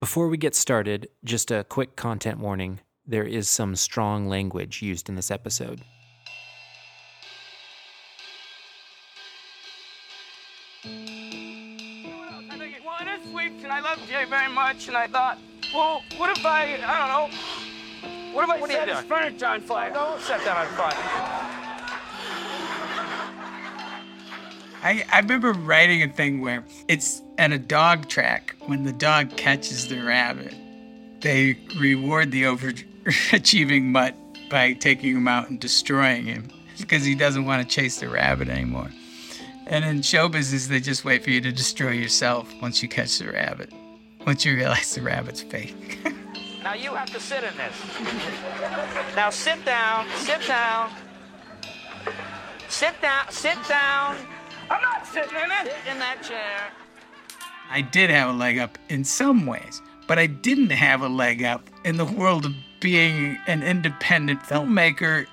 Before we get started, just a quick content warning. There is some strong language used in this episode. I think, well, it is sweet, and I love Jay very much, and I thought, well, what if I, I don't know, what if I What set his furniture on fire? Don't set that on fire. I, I remember writing a thing where it's at a dog track when the dog catches the rabbit. They reward the overachieving mutt by taking him out and destroying him because he doesn't want to chase the rabbit anymore. And in show business, they just wait for you to destroy yourself once you catch the rabbit, once you realize the rabbit's fake. Now you have to sit in this. Now sit down, sit down. Sit down, sit down. I'm not sitting in it. Sit in that chair. I did have a leg up in some ways, but I didn't have a leg up in the world of being an independent filmmaker.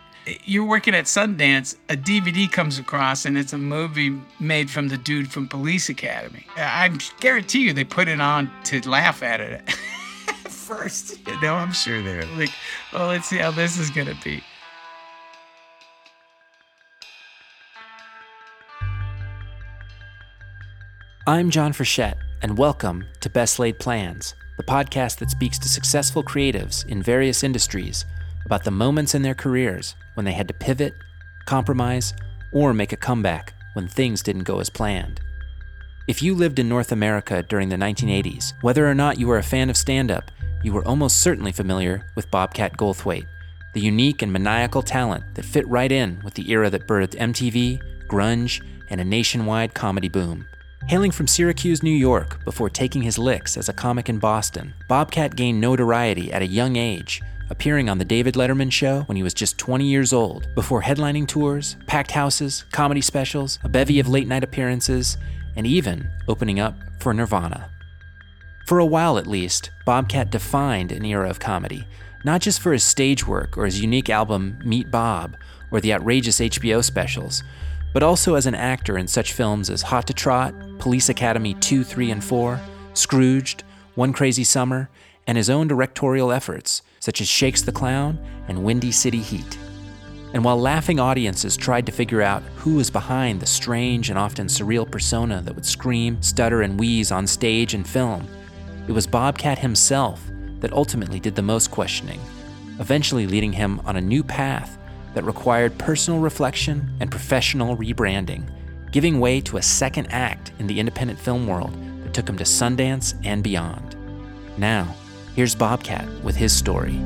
You're working at Sundance, a DVD comes across, and it's a movie made from the dude from Police Academy. I guarantee you they put it on to laugh at it first. You know, I'm sure they're like, well, let's see how this is going to be. I'm Jon Frechette, and welcome to Best Laid Plans, the podcast that speaks to successful creatives in various industries about the moments in their careers when they had to pivot, compromise, or make a comeback when things didn't go as planned. If you lived in North America during the 1980s, whether or not you were a fan of stand up, you were almost certainly familiar with Bobcat Goldthwait, the unique and maniacal talent that fit right in with the era that birthed MTV, grunge, and a nationwide comedy boom. Hailing from Syracuse, New York, before taking his licks as a comic in Boston, Bobcat gained notoriety at a young age, appearing on The David Letterman Show when he was just 20 years old, before headlining tours, packed houses, comedy specials, a bevy of late night appearances, and even opening up for Nirvana. For a while at least, Bobcat defined an era of comedy, not just for his stage work or his unique album Meet Bob or the outrageous HBO specials, but also as an actor in such films as Hot to Trot, Police Academy 2, 3, and 4, Scrooged, One Crazy Summer, and his own directorial efforts such as Shakes the Clown and Windy City Heat. And while laughing audiences tried to figure out who was behind the strange and often surreal persona that would scream, stutter, and wheeze on stage and film, it was Bobcat himself that ultimately did the most questioning, eventually leading him on a new path that required personal reflection and professional rebranding, giving way to a second act in the independent film world that took him to Sundance and beyond. Now, here's Bobcat with his story.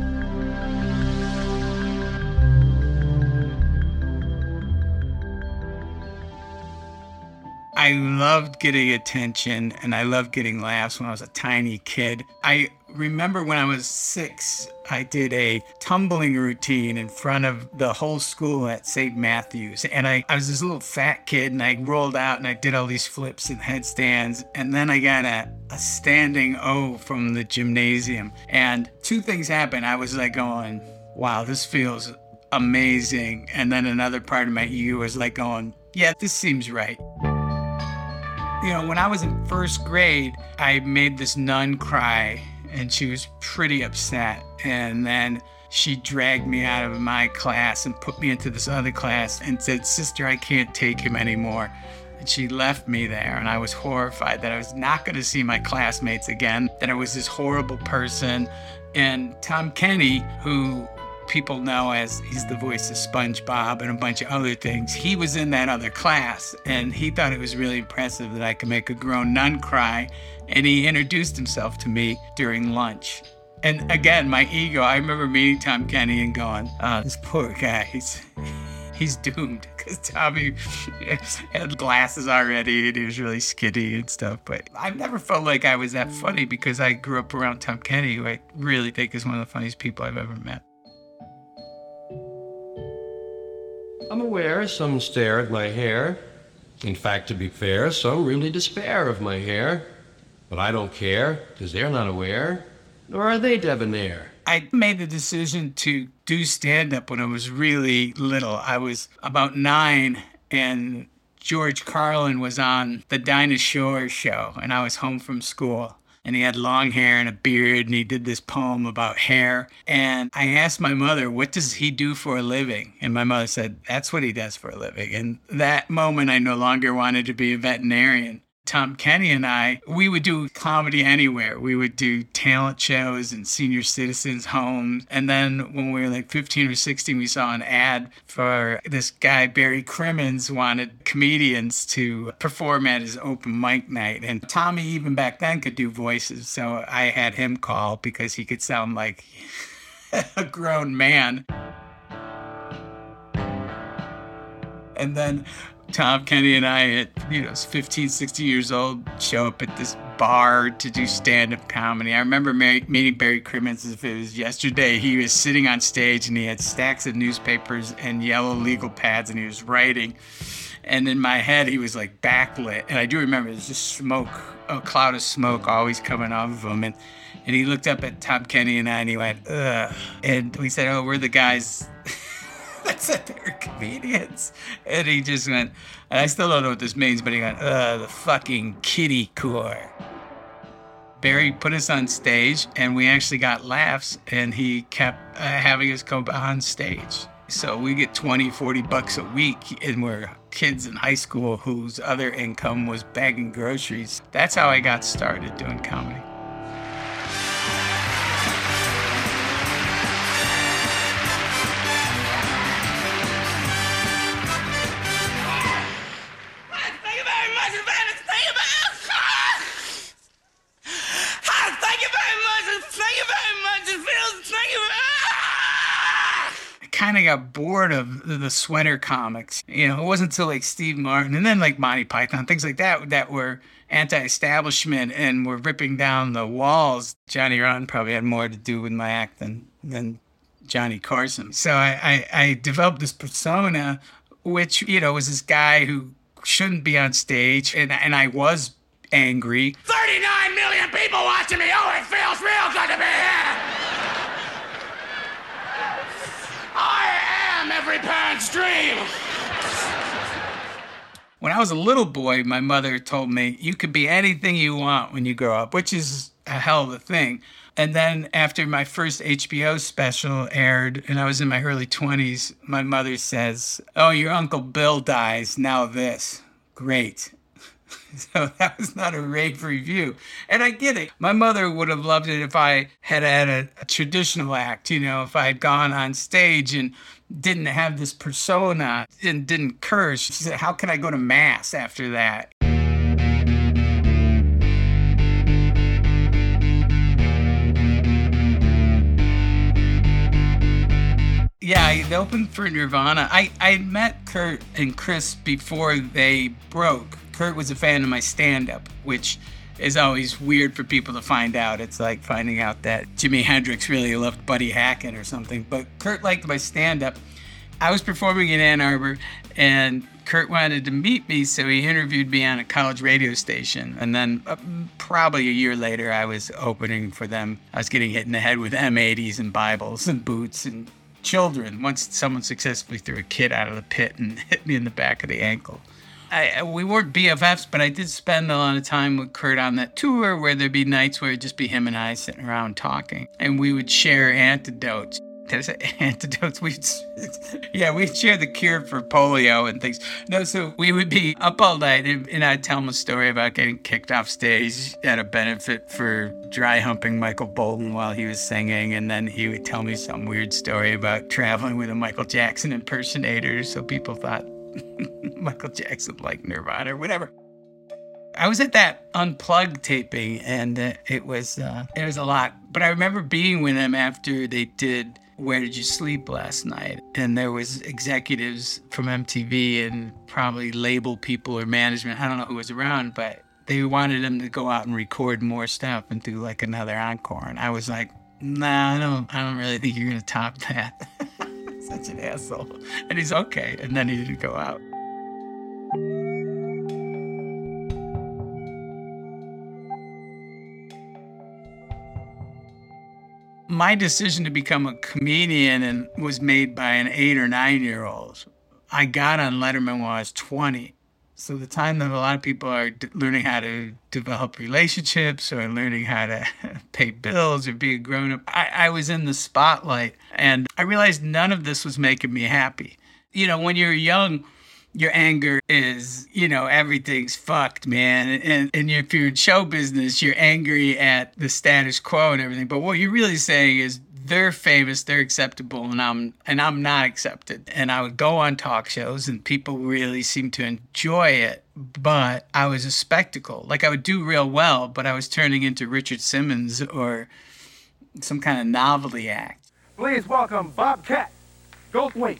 I loved getting attention and I loved getting laughs when I was a tiny kid. I remember when I was six, I did a tumbling routine in front of the whole school at St. Matthew's. And I, I was this little fat kid and I rolled out and I did all these flips and headstands. And then I got a, a standing O from the gymnasium. And two things happened. I was like going, wow, this feels amazing. And then another part of my ego was like going, yeah, this seems right. You know, when I was in first grade, I made this nun cry and she was pretty upset. And then she dragged me out of my class and put me into this other class and said, Sister, I can't take him anymore. And she left me there, and I was horrified that I was not going to see my classmates again, that I was this horrible person. And Tom Kenny, who people know as he's the voice of SpongeBob and a bunch of other things. He was in that other class and he thought it was really impressive that I could make a grown nun cry. And he introduced himself to me during lunch. And again, my ego, I remember meeting Tom Kenny and going, oh, this poor guy, he's, he's doomed because Tommy had glasses already and he was really skinny and stuff. But I've never felt like I was that funny because I grew up around Tom Kenny, who I really think is one of the funniest people I've ever met. I'm aware some stare at my hair. In fact, to be fair, some really despair of my hair. But I don't care, because they're not aware, nor are they debonair. I made the decision to do stand up when I was really little. I was about nine, and George Carlin was on the Dinah Shore show, and I was home from school. And he had long hair and a beard and he did this poem about hair. And i asked my mother what does he do for a living? And my mother said that's what he does for a living. And that moment i no longer wanted to be a veterinarian Tom Kenny and I, we would do comedy anywhere. We would do talent shows in senior citizens' homes. And then when we were like 15 or 16, we saw an ad for this guy, Barry Crimmins, wanted comedians to perform at his open mic night. And Tommy, even back then, could do voices. So I had him call because he could sound like a grown man. And then Tom Kenny and I at, you know, 15, 16 years old, show up at this bar to do stand-up comedy. I remember meeting Barry Crimmins as if it was yesterday. He was sitting on stage and he had stacks of newspapers and yellow legal pads and he was writing. And in my head, he was like backlit. And I do remember there's just smoke, a cloud of smoke always coming off of him. And, and he looked up at Tom Kenny and I and he went, ugh. And we said, oh, we're the guys I at their convenience. And he just went, and I still don't know what this means, but he went, uh, the fucking kitty core. Barry put us on stage and we actually got laughs and he kept uh, having us come on stage. So we get 20, 40 bucks a week and we're kids in high school whose other income was bagging groceries. That's how I got started doing comedy. Of got bored of the sweater comics. You know, it wasn't until like Steve Martin and then like Monty Python, things like that, that were anti-establishment and were ripping down the walls. Johnny Rotten probably had more to do with my act than than Johnny Carson. So I, I, I developed this persona, which you know was this guy who shouldn't be on stage, and and I was angry. 39 million people watching me. Oh, it feels real good to be here. Dream. When I was a little boy, my mother told me, You could be anything you want when you grow up, which is a hell of a thing. And then after my first HBO special aired, and I was in my early 20s, my mother says, Oh, your Uncle Bill dies, now this. Great. So that was not a rave review. And I get it. My mother would have loved it if I had had a, a, traditional act, you know, if I had gone on stage and didn't have this persona and didn't curse. She said, How can I go to Mass after that? Yeah, they opened for Nirvana. I, I met Kurt and Chris before they broke. Kurt was a fan of my stand up, which is always weird for people to find out. It's like finding out that Jimi Hendrix really loved Buddy Hackett or something. But Kurt liked my stand up. I was performing in Ann Arbor and Kurt wanted to meet me, so he interviewed me on a college radio station. And then uh, probably a year later, I was opening for them. I was getting hit in the head with M80s and Bibles and boots and children. Once someone successfully threw a kid out of the pit and hit me in the back of the ankle. I, we weren't BFFs, but I did spend a lot of time with Kurt on that tour where there'd be nights where it'd just be him and I sitting around talking. And we would share antidotes. There's antidotes. We'd, yeah, we'd share the cure for polio and things. No, so we would be up all night, and, and I'd tell him a story about getting kicked off stage at a benefit for dry humping Michael Bolton while he was singing, and then he would tell me some weird story about traveling with a Michael Jackson impersonator, so people thought Michael Jackson like Nirvana or whatever. I was at that unplugged taping, and uh, it was uh, it was a lot. But I remember being with them after they did "Where Did You Sleep Last Night," and there was executives from MTV and probably label people or management. I don't know who was around, but they wanted them to go out and record more stuff and do like another encore. And I was like, Nah, I don't. I don't really think you're gonna top that. such an asshole. And he's okay. And then he didn't go out. My decision to become a comedian and was made by an eight or nine year old. I got on Letterman when I was 20. So the time that a lot of people are d- learning how to develop relationships or learning how to pay bills or be a grown up, I, I was in the spotlight and I realized none of this was making me happy. You know, when you're young, your anger is, you know, everything's fucked, man. And, and if you're in show business, you're angry at the status quo and everything. But what you're really saying is they're famous, they're acceptable, and I'm and I'm not accepted. And I would go on talk shows, and people really seemed to enjoy it. But I was a spectacle. Like I would do real well, but I was turning into Richard Simmons or some kind of novelty act. Please welcome Bobcat Goldthwait.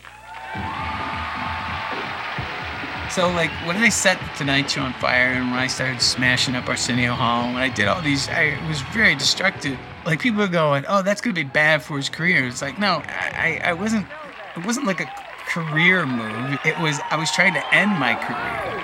So like when I set the Tonight Show on fire and when I started smashing up Arsenio Hall, when I did all these, I it was very destructive. Like people are going, "Oh, that's gonna be bad for his career." It's like, no, I, I wasn't. It wasn't like a career move. It was I was trying to end my career.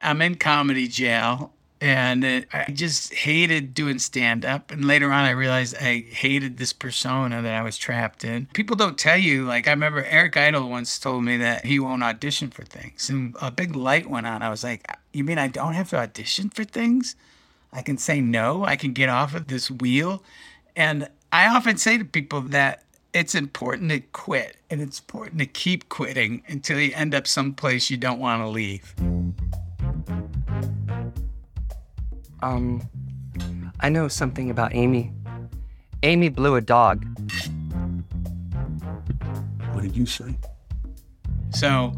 I'm in comedy jail and it, I just hated doing stand up. And later on, I realized I hated this persona that I was trapped in. People don't tell you, like, I remember Eric Idle once told me that he won't audition for things. And a big light went on. I was like, You mean I don't have to audition for things? I can say no, I can get off of this wheel. And I often say to people that it's important to quit and it's important to keep quitting until you end up someplace you don't want to leave. Um, I know something about Amy. Amy blew a dog. What did you say? So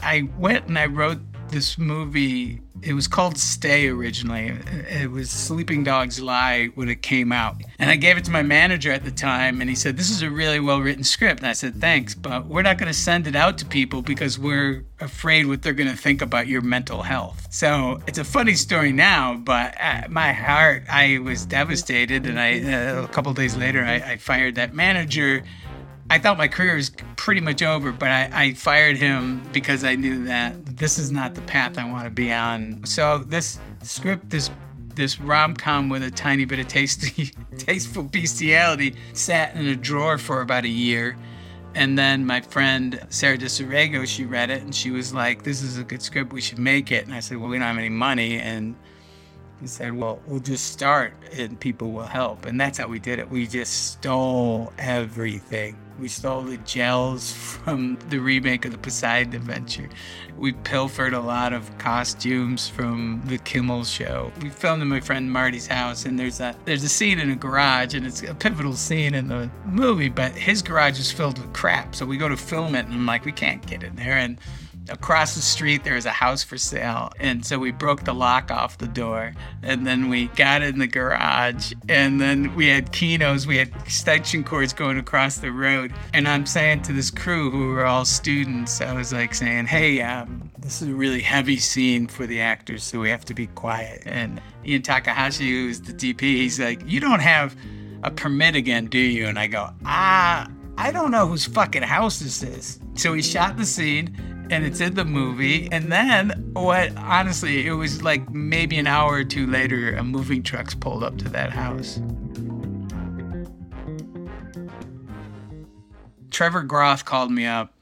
I went and I wrote this movie. It was called Stay originally. It was Sleeping Dogs Lie when it came out. And I gave it to my manager at the time, and he said, This is a really well written script. And I said, Thanks, but we're not going to send it out to people because we're afraid what they're going to think about your mental health. So it's a funny story now, but at my heart, I was devastated. And I, uh, a couple days later, I, I fired that manager. I thought my career was pretty much over, but I, I, fired him because I knew that this is not the path I want to be on. So this script, this this rom com with a tiny bit of tasty, tasteful bestiality, sat in a drawer for about a year. And then my friend Sarah de Sa Rego, she read it and she was like, "This is a good script. We should make it." And I said, "Well, we don't have any money." And he said, Well, we'll just start and people will help. And that's how we did it. We just stole everything. We stole the gels from the remake of the Poseidon Adventure. We pilfered a lot of costumes from the Kimmel show. We filmed in my friend Marty's house, and there's a there's a scene in a garage, and it's a pivotal scene in the movie. But his garage is filled with crap, so we go to film it, and I'm like, we can't get in there, and across the street there was a house for sale and so we broke the lock off the door and then we got in the garage and then we had kinos we had extension cords going across the road and i'm saying to this crew who were all students i was like saying hey um, this is a really heavy scene for the actors so we have to be quiet and ian takahashi who's the dp he's like you don't have a permit again do you and i go ah I don't know whose fucking house this is. So we shot the scene and it's in the movie. And then, what honestly, it was like maybe an hour or two later, a moving truck's pulled up to that house. Trevor Groth called me up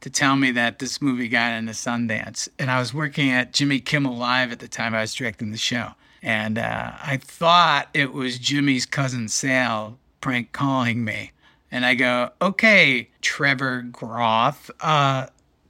to tell me that this movie got into Sundance. And I was working at Jimmy Kimmel Live at the time I was directing the show. And uh, I thought it was Jimmy's cousin Sal prank calling me. And I go, okay, Trevor Groth, uh,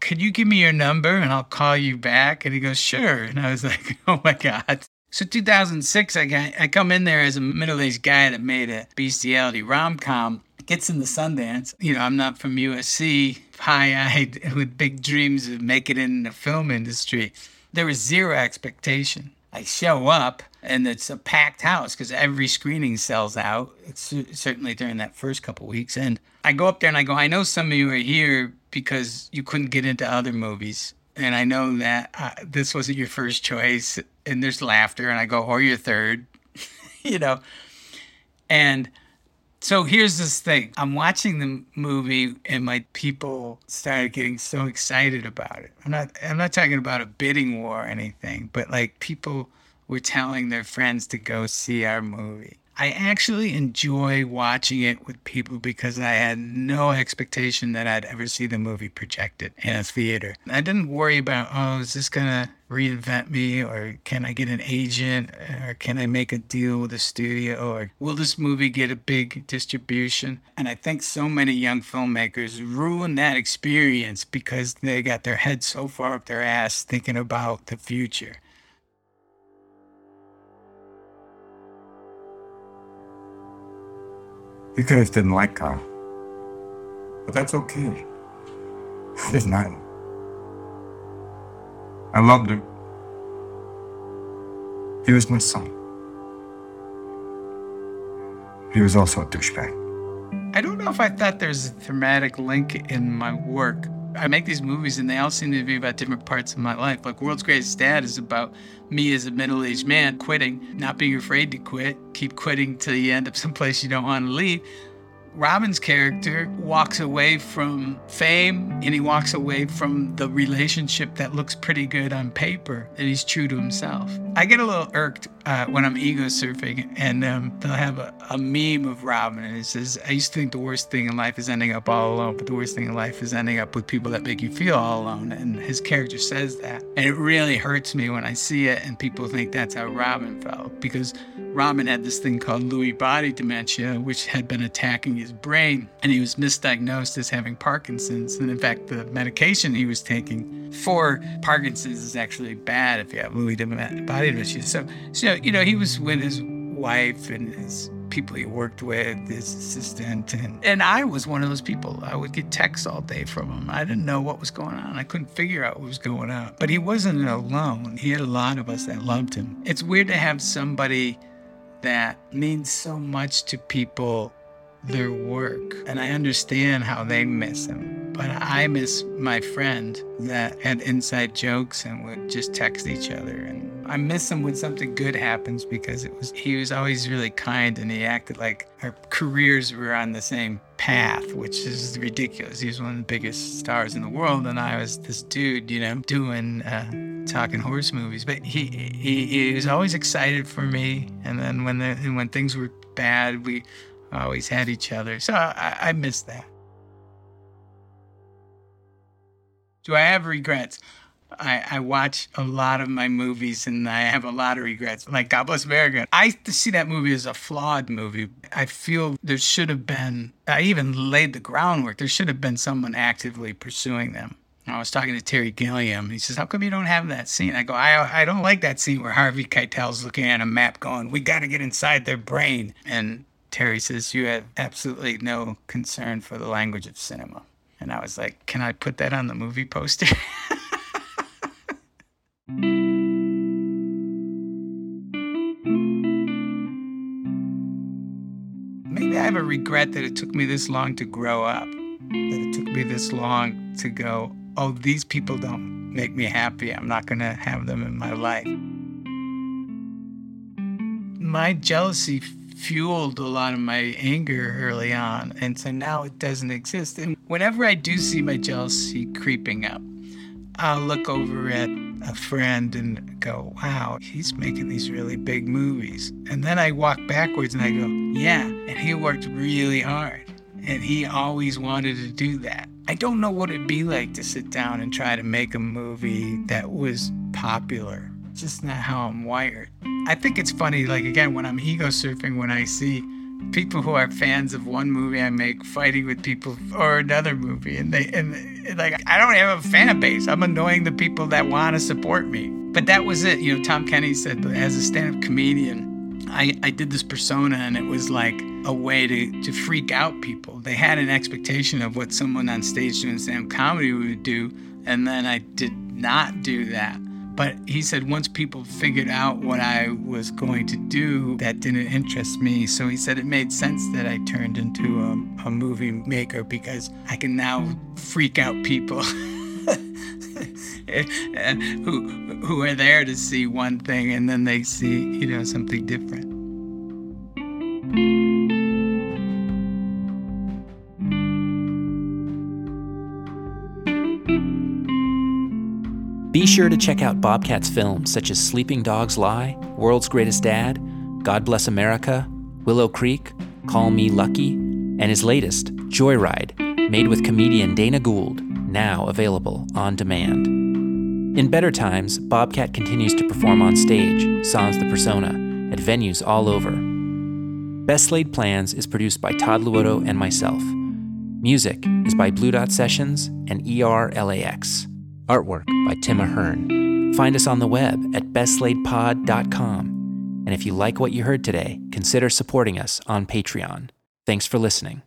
could you give me your number and I'll call you back? And he goes, sure. And I was like, oh my God. So 2006, I, got, I come in there as a middle-aged guy that made a bestiality rom-com, gets in the Sundance. You know, I'm not from USC, high-eyed with big dreams of making it in the film industry. There was zero expectation. I show up and it's a packed house because every screening sells out. It's certainly during that first couple weeks. And I go up there and I go, I know some of you are here because you couldn't get into other movies. And I know that uh, this wasn't your first choice. And there's laughter. And I go, or your third, you know. And so here's this thing I'm watching the movie, and my people started getting so excited about it. I'm not, I'm not talking about a bidding war or anything, but like people were telling their friends to go see our movie. I actually enjoy watching it with people because I had no expectation that I'd ever see the movie projected in a theater. I didn't worry about, oh, is this going to reinvent me or can I get an agent or can I make a deal with a studio or will this movie get a big distribution? And I think so many young filmmakers ruin that experience because they got their head so far up their ass thinking about the future. You guys didn't like Carl. But that's okay. I did not. I loved him. He was my son. He was also a douchebag. I don't know if I thought there's a thematic link in my work. I make these movies and they all seem to be about different parts of my life. Like World's Greatest Dad is about me as a middle aged man quitting, not being afraid to quit, keep quitting till you end up someplace you don't want to leave. Robin's character walks away from fame and he walks away from the relationship that looks pretty good on paper and he's true to himself. I get a little irked uh, when I'm ego surfing and um, they'll have a, a meme of Robin and it says, I used to think the worst thing in life is ending up all alone, but the worst thing in life is ending up with people that make you feel all alone. And his character says that. And it really hurts me when I see it and people think that's how Robin felt because Robin had this thing called Lewy body dementia, which had been attacking his brain, and he was misdiagnosed as having Parkinson's. And in fact, the medication he was taking for Parkinson's is actually bad if you have Lewy body dementia. So, so you know, he was with his wife and his people he worked with, his assistant, and, and I was one of those people. I would get texts all day from him. I didn't know what was going on. I couldn't figure out what was going on. But he wasn't alone. He had a lot of us that loved him. It's weird to have somebody that means so much to people their work and i understand how they miss him but i miss my friend that had inside jokes and would just text each other and i miss him when something good happens because it was he was always really kind and he acted like our careers were on the same path which is ridiculous he was one of the biggest stars in the world and i was this dude you know doing uh, talking horse movies, but he, he he was always excited for me. And then when the when things were bad, we always had each other. So I, I miss that. Do I have regrets? I, I watch a lot of my movies and I have a lot of regrets. Like God Bless America. I see that movie as a flawed movie. I feel there should have been, I even laid the groundwork. There should have been someone actively pursuing them. I was talking to Terry Gilliam. He says, "How come you don't have that scene?" I go, "I I don't like that scene where Harvey Keitel's looking at a map, going, we got to get inside their brain." And Terry says, "You have absolutely no concern for the language of cinema." And I was like, "Can I put that on the movie poster?" Maybe I have a regret that it took me this long to grow up, that it took me this long to go, oh, these people don't make me happy. I'm not going to have them in my life. My jealousy fueled a lot of my anger early on. And so now it doesn't exist. And whenever I do see my jealousy creeping up, I'll look over at a friend and go, wow, he's making these really big movies. And then I walk backwards and I go, yeah, and he worked really hard. And he always wanted to do that. I don't know what it'd be like to sit down and try to make a movie that was popular. Just not how I'm wired. I think it's funny, like, again, when I'm ego surfing, when I see people who are fans of one movie I make fighting with people or another movie, and they, and like, I don't have a fan base. I'm annoying the people that want to support me. But that was it. You know, Tom Kenny said, as a stand up comedian, I, I did this persona and it was like a way to, to freak out people. They had an expectation of what someone on stage doing stand comedy would do, and then I did not do that. But he said once people figured out what I was going to do, that didn't interest me. So he said it made sense that I turned into a, a movie maker because I can now freak out people. who who are there to see one thing and then they see you know something different. Be sure to check out Bobcat's films such as Sleeping Dogs Lie, World's Greatest Dad, God Bless America, Willow Creek, Call Me Lucky, and his latest, Joyride, made with comedian Dana Gould, now available on demand. In better times, Bobcat continues to perform on stage, sans the persona, at venues all over. Best Laid Plans is produced by Todd Luoto and myself. Music is by Blue Dot Sessions and ERLAX. Artwork by Tim Ahern. Find us on the web at bestlaidpod.com. And if you like what you heard today, consider supporting us on Patreon. Thanks for listening.